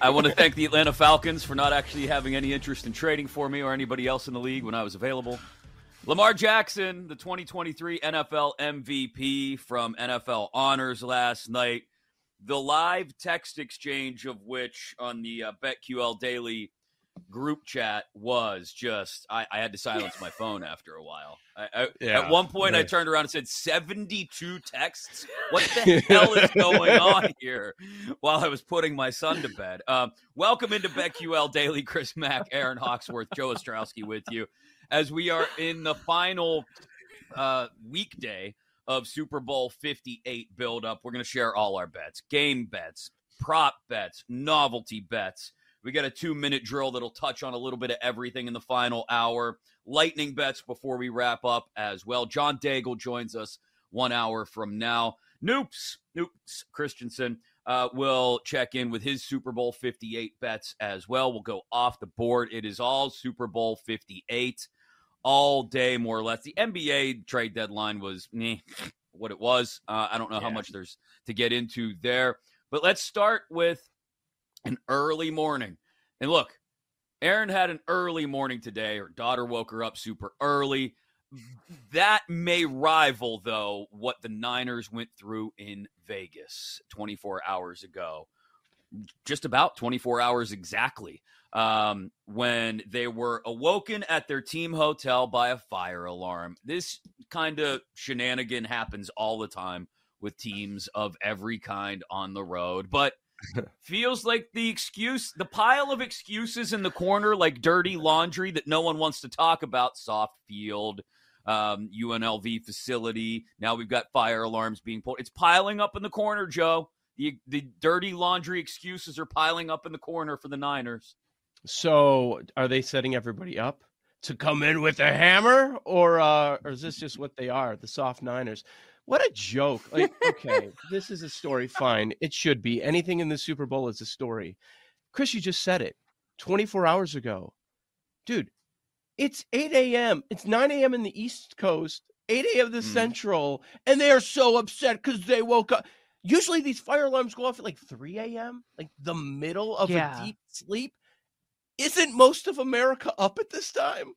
I want to thank the Atlanta Falcons for not actually having any interest in trading for me or anybody else in the league when I was available. Lamar Jackson, the 2023 NFL MVP from NFL Honors last night. The live text exchange of which on the uh, BetQL Daily group chat was just I, I had to silence my phone after a while. I, I, Yeah, at one point, I turned around and said, 72 texts? What the hell is going on here? While I was putting my son to bed. Um, welcome into BetQL Daily. Chris Mack, Erin Hawksworth, Joe Ostrowski with you as we are in the final uh, weekday of Super Bowl 58 build up. We're going to share all our bets, game bets, prop bets, novelty bets. We got a two minute drill that'll touch on a little bit of everything in the final hour. Lightning bets before we wrap up as well. John Daigle joins us one hour from now. Noops, Noops Christensen uh, will check in with his Super Bowl 58 bets as well. We'll go off the board. It is all Super Bowl 58 all day, more or less. The NBA trade deadline was meh, what it was. Uh, I don't know how much there's to get into there. But let's start with an early morning. And look, Erin had an early morning today. Her daughter woke her up super early. That may rival, though, what the Niners went through in Vegas 24 hours ago. Just about 24 hours exactly. Um, when they were awoken at their team hotel by a fire alarm. This kind of shenanigan happens all the time with teams of every kind on the road. But feels like the excuse, the pile of excuses in the corner, like dirty laundry that no one wants to talk about. Soft field, um, UNLV facility. Now we've got fire alarms being pulled. It's piling up in the corner, Joe. The the dirty laundry excuses are piling up in the corner for the Niners. So, are they setting everybody up to come in with a hammer, or uh, or is this just what they are, the soft Niners? What a joke! Like, okay, this is a story. Fine, it should be. Anything in the Super Bowl is a story. Chris, you just said it. Twenty four hours ago, dude. It's eight a.m. It's nine a.m. in the East Coast, eight a.m. the Mhm. Central, and they are so upset because they woke up. Usually, these fire alarms go off at like three a.m., like the middle of Yeah. a deep sleep isn't most of America up at this time?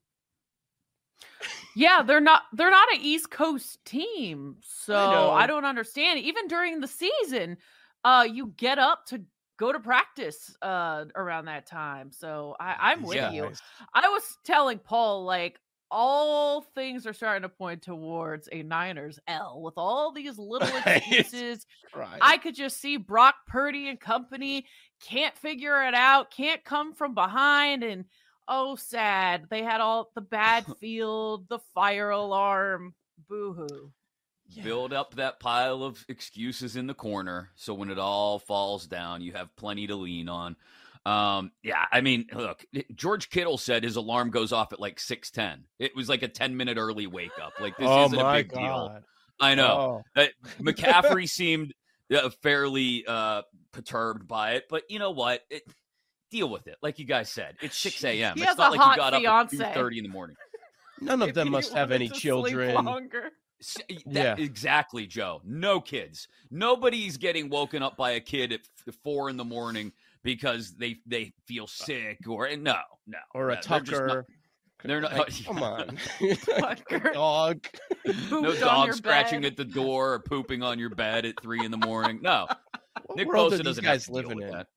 Yeah, they're not they're not an East Coast team. So know. I, don't understand. Even during the season, uh you get up to go to practice uh around that time. So I, I'm with Yeah. you. I was telling Paul like all things are starting to point towards a Niners L with all these little excuses. Right. I could just see Brock Purdy and company can't figure it out, can't come from behind, and oh, sad. They had all the bad field, the fire alarm. Boo hoo. Build up that pile of excuses in the corner so when it all falls down, you have plenty to lean on. Um, yeah, I mean, look, George Kittle said his alarm goes off at like six ten. It was like a ten minute early wake up. Like this oh isn't a my big deal. I know. Oh. Uh, McCaffrey seemed uh, fairly uh, perturbed by it, but you know what? It, deal with it. Like you guys said, it's six a.m. It's not like you got up at fiance. two thirty in the morning. None of them must have any children. that- Yeah. exactly, Joe. No kids. Nobody's getting woken up by a kid at four in the morning because they they feel uh. sick or no, no, Or a no, they're not- Tucker. They're not. Like, come on. Tucker. Dog. no dog scratching bed. at the door or pooping on your bed at three in the morning. No, What Nick Bosa doesn't guys have to deal living with in? that.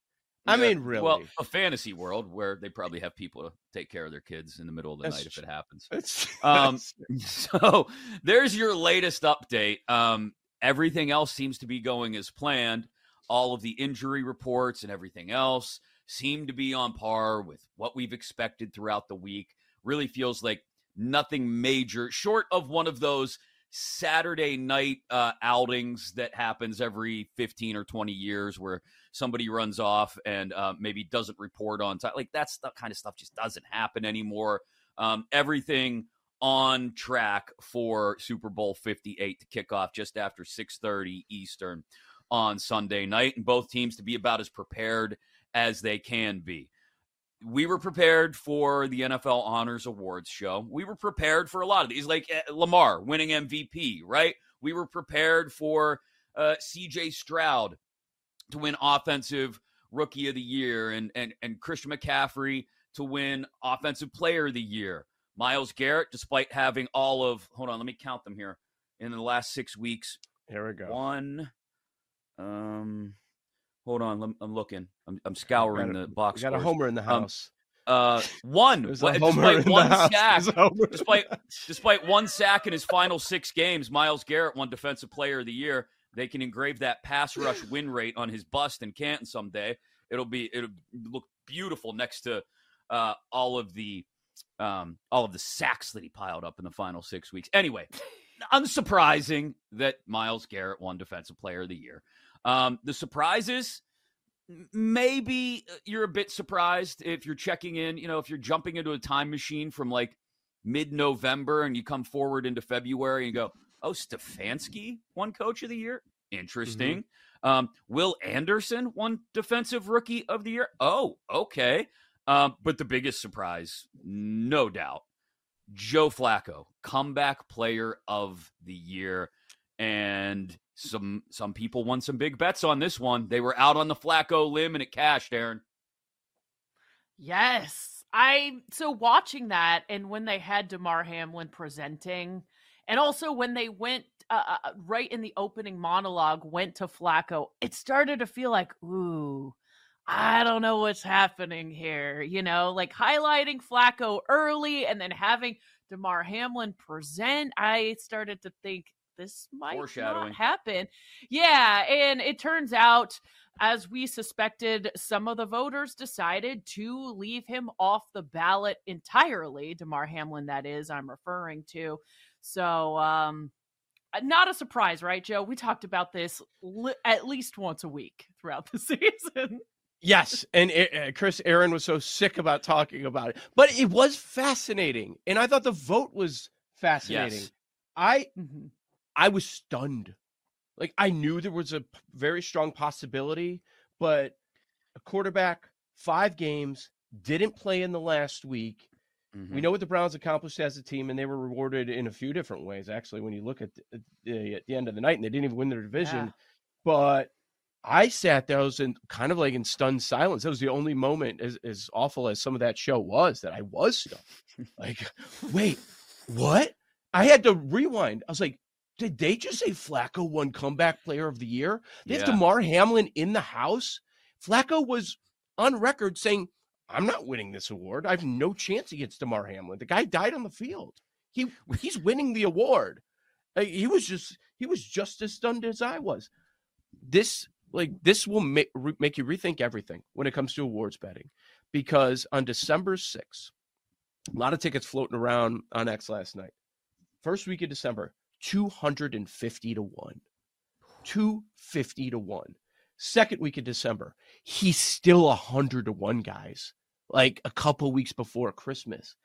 I mean, really? Well, a fantasy world where they probably have people to take care of their kids in the middle of the That's night if it happens. It's, Um, it's- So there's your latest update. Um, everything else seems to be going as planned. All of the injury reports and everything else seem to be on par with what we've expected throughout the week. Really feels like nothing major, short of one of those Saturday night uh, outings that happens every 15 or 20 years where somebody runs off and uh, maybe doesn't report on time. Like that's the kind of stuff just doesn't happen anymore. Um, everything on track for Super Bowl 58 to kick off just after 6:30 Eastern on Sunday night and both teams to be about as prepared as they can be. We were prepared for the NFL Honors Awards show. We were prepared for a lot of these like uh, Lamar winning MVP, right? We were prepared for uh, CJ Stroud to win offensive rookie of the year and and and Christian McCaffrey to win offensive player of the year. Myles Garrett, despite having all of hold on, let me count them here. In the last six weeks, Here we go. one. Um, hold on, I'm looking. I'm, I'm scouring a- the box. We got a homer in the Um, house. Uh, one. Well, despite one sack, There's a homer in despite despite one sack in his final six games, Myles Garrett won Defensive Player of the Year. They can engrave that pass rush win rate on his bust in Canton someday. It'll be it'll look beautiful next to uh, all of the um, all of the sacks that he piled up in the final six weeks. Anyway, unsurprising that Myles Garrett won Defensive Player of the Year. Um, the surprises maybe uh, you're a bit surprised if you're checking in, you know, if you're jumping into a time machine from like mid November and you come forward into February and go, oh, Stefanski won coach of the year. Interesting. Um, Will Anderson won defensive rookie of the year. Oh, okay. Um, but the biggest surprise, no doubt, Joe Flacco, comeback player of the year. And some some people won some big bets on this one. They were out on the Flacco limb and it cashed, Erin. Yes. I so watching that and when they had Damar Hamlin presenting and also when they went uh, uh, right in the opening monologue went to Flacco, it started to feel like, ooh, I don't know what's happening here. You know, like highlighting Flacco early and then having Damar Hamlin present. I started to think this might Foreshadowing. not happen. Yeah, and it turns out as we suspected, some of the voters decided to leave him off the ballot entirely. Damar Hamlin, that is, I'm referring to. So, um, not a surprise, right, Joe? We talked about this li- at least once a week throughout the season. Yes, and it, uh, Chris Erin was so sick about talking about it, but it was fascinating, and I thought the vote was fascinating. Yes. I Mhm. I was stunned. Like I knew there was a very strong possibility, but a quarterback, five games, didn't play in the last week. Mm-hmm. We know what the Browns accomplished as a team, and they were rewarded in a few different ways. Actually, when you look at the, at the end of the night, and they didn't even win their division. Yeah. But I sat there, I was in kind of like in stunned silence. That was the only moment, as, as awful as some of that show was, that I was stunned. like, wait, what? I had to rewind. I was like, did they just say Flacco won comeback player of the year? They have Yeah. Damar Hamlin in the house. Flacco was on record saying, I'm not winning this award. I have no chance against Damar Hamlin. The guy died on the field. He he's winning the award. Uh, He was just he was just as stunned as I was. This like this will make make you rethink everything when it comes to awards betting, because on December 6th, a lot of tickets floating around on X last night. First week of December, 250 to 1. 250 to 1. Second week of December, he's still 100 to 1, guys. Like a couple weeks before Christmas.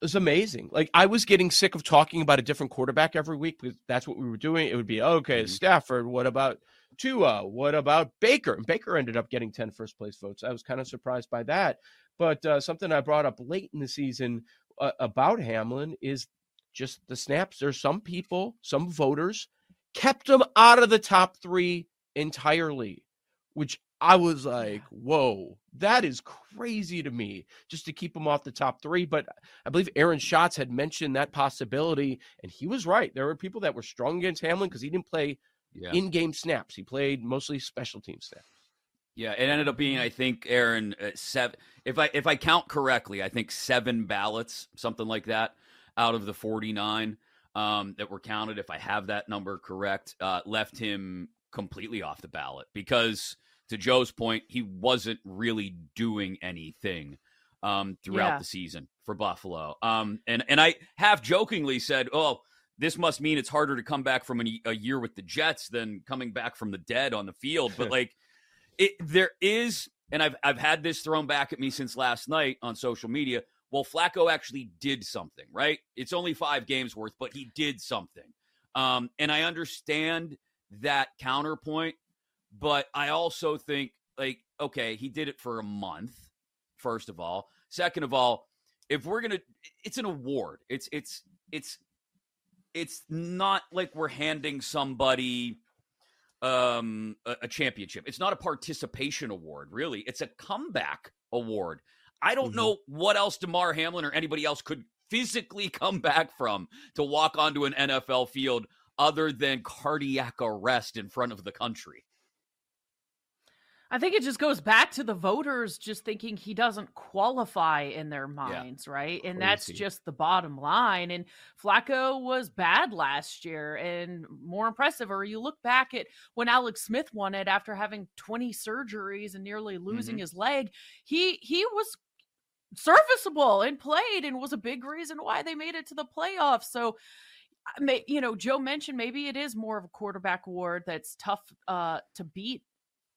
It was amazing. Like I was getting sick of talking about a different quarterback every week because that's what we were doing. It would be okay, Mhm. Stafford. What about Tua? What about Baker? And Baker ended up getting 10 first place votes. I was kind of surprised by that. But uh, something I brought up late in the season uh, about Hamlin is just the snaps. There's some people, some voters kept him out of the top three entirely, which I was like, whoa, that is crazy to me just to keep him off the top three. But I believe Aaron Schatz had mentioned that possibility, and he was right. There were people that were strong against Hamlin because he didn't play Yeah. in game snaps, he played mostly special team snaps. Yeah, it ended up being, I think, Erin, uh, seven. If I if I count correctly, I think seven ballots, something like that, out of the forty nine um, that were counted. If I have that number correct, uh, left him completely off the ballot because, to Joe's point, he wasn't really doing anything um, throughout Yeah. the season for Buffalo. Um, and and I half jokingly said, "Oh, this must mean it's harder to come back from an, a year with the Jets than coming back from the dead on the field." But like it there is and I've I've had this thrown back at me since last night on social media. Well, Flacco actually did something, right? It's only 5 games worth, but he did something. Um and I understand that counterpoint, but I also think like okay, he did it for a month first of all. Second of all, if we're to it's an award. It's it's it's it's not like we're handing somebody um, a, a championship. It's not a participation award, really. It's a comeback award. I don't Mhm. know what else Damar Hamlin or anybody else could physically come back from to walk onto an NFL field other than cardiac arrest in front of the country. I think it just goes back to the voters just thinking he doesn't qualify in their minds, right? And that's just the bottom line. And Flacco was bad last year and more impressive. Or you look back at when Alex Smith won it after having 20 surgeries and nearly losing his leg. He he was serviceable and played and was a big reason why they made it to the playoffs. So you know, Joe mentioned maybe it is more of a quarterback award that's tough uh, to beat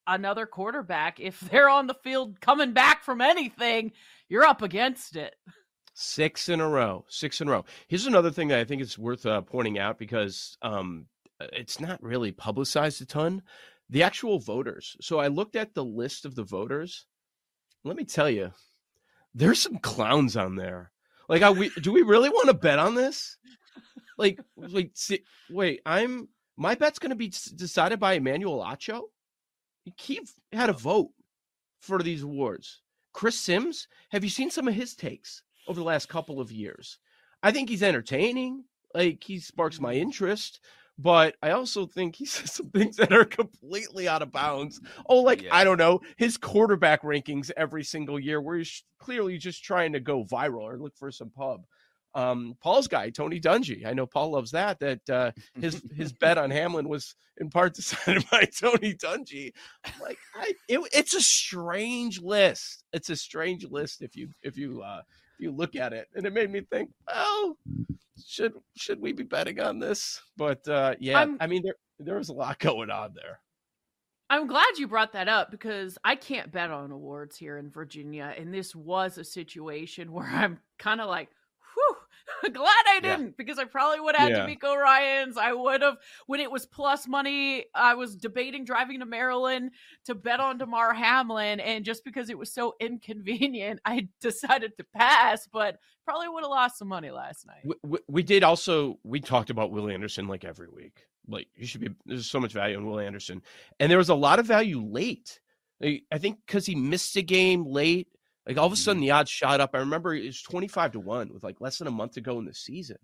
another quarterback. If they're on the field coming back from anything, you're up against it. Six in a row. Six in a row. Here's another thing that I think is worth uh, pointing out because um, it's not really publicized a ton. The actual voters. So I looked at the list of the voters. Let me tell you, there's some clowns on there. Like, are we, do we really want to bet on this? Like, like, see, wait, I'm my bet's going to be decided by Emmanuel Acho. He had a vote for these awards. Chris Sims, have you seen some of his takes over the last couple of years? I think he's entertaining. Like he sparks my mm. interest, but I also think he says some things that are completely out of bounds. Oh, like Yeah. I don't know his quarterback rankings every single year, where he's clearly just trying to go viral or look for some pub. Um, Paul's guy, Tony Dungy. I know Paul loves that. That uh, his his bet on Hamlin was in part decided by Tony Dungy. Like, I, it, it's a strange list. It's a strange list if you if you uh, you look at it, and it made me think, well, should should we be betting on this? But uh, yeah, I'm- I mean, there there was a lot going on there. I'm glad you brought that up because I can't bet on awards here in Virginia. And this was a situation where I'm kind of like, glad I didn't because I probably would have Yeah. had DeMeco Ryans. I would have, when it was plus money, I was debating driving to Maryland to bet on Damar Hamlin. And just because it was so inconvenient, I decided to pass, but probably would have lost some money last night. We, we, we did also we talked about Will Anderson like every week. Like you should be there's so much value in Will Anderson, and there was a lot of value late. I think because he missed a game late, like all of a sudden the odds shot up. I remember it was twenty five to one with like less than a month to go in the season.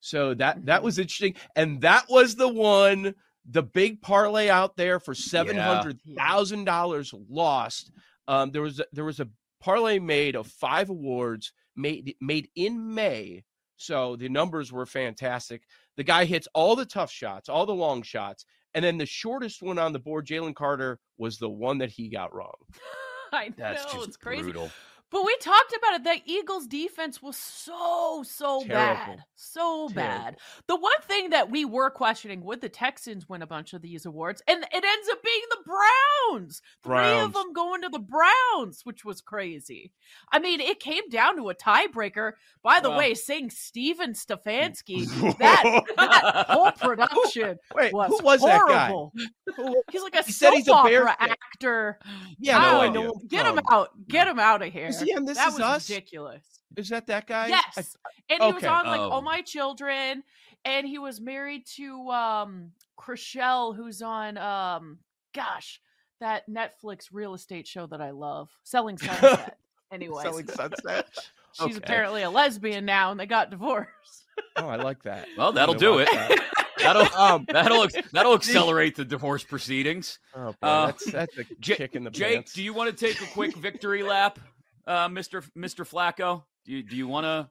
So that that Mhm. was interesting, and that was the one, the big parlay out there for seven hundred thousand dollars lost. Um, there was a, there was a parlay made of five awards made made in May. So the numbers were fantastic. The guy hits all the tough shots, all the long shots, and then the shortest one on the board, Jalen Carter, was the one that he got wrong. I That's know, just it's crazy. brutal. But we talked about it. The Eagles defense was so, so bad. So Terrible. bad. The one thing that we were questioning would the Texans win a bunch of these awards? And it ends up being the Browns. Three of them going to the Browns, which was crazy. I mean, it came down to a tiebreaker. By the way, saying Steven Stefanski, that, that whole production Wait, was, who was that guy? horrible. He's like a He said soap he's opera actor. yeah, No I know. Get him out. Get him out of here. Is he on This that Is was Us? ridiculous. Is that that guy? I- Yes. and he was on like Oh. All My Children, and he was married to um Chrishell, who's on um gosh, that Netflix real estate show that I love, Selling Sunset. anyway, Selling Sunset. she's okay. apparently a lesbian now, and they got divorced. Oh, I like that. Well, that'll do it. that. That'll Um, that'll that'll accelerate the divorce proceedings. oh, boy, Uh, that's that's a kick in the Jake, pants. do you want to take a quick victory lap, uh, Mister Mister Flacco? Do you do you want to?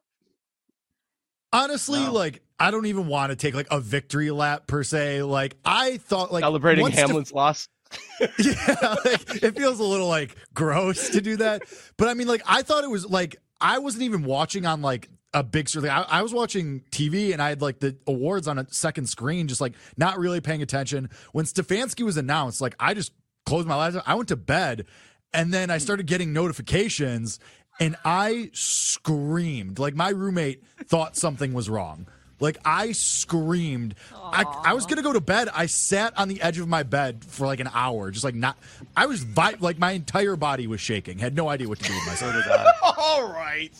Honestly, No. like I don't even want to take like a victory lap per se. Like I thought, like celebrating once Steph- Hamlin's loss? yeah, like, it feels a little like gross to do that. But I mean, like I thought it was like I wasn't even watching on like a big screen. Like, I, I was watching TV and I had like the awards on a second screen, just like not really paying attention. When Stefanski was announced, like I just closed my eyes. I went to bed, and then I hmm. started getting notifications, and I screamed. Like my roommate thought something was wrong. Like I screamed. I, I was gonna go to bed. I sat on the edge of my bed for like an hour, just like not. I was vi- like my entire body was shaking. Had no idea what to do with myself. All right.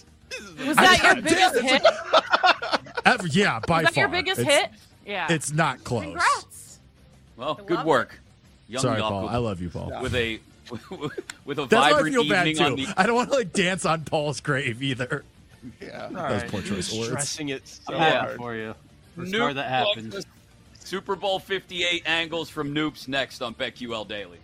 Was I- that your biggest it's hit? Ever- yeah, by Was that far. your biggest It's- hit? Yeah. It's not close. Congrats. Well, good work. Young Sorry, Paul. I love you, Paul. with a with a That's why I vibrant feel bad evening on too. the I don't want to like dance on Paul's grave either. Yeah. All Those right. poor choice of words. Stressing it so I'm happy hard. for you. Let's Noop that happens. Super Bowl 58 angles from Noops next on BetQL Daily.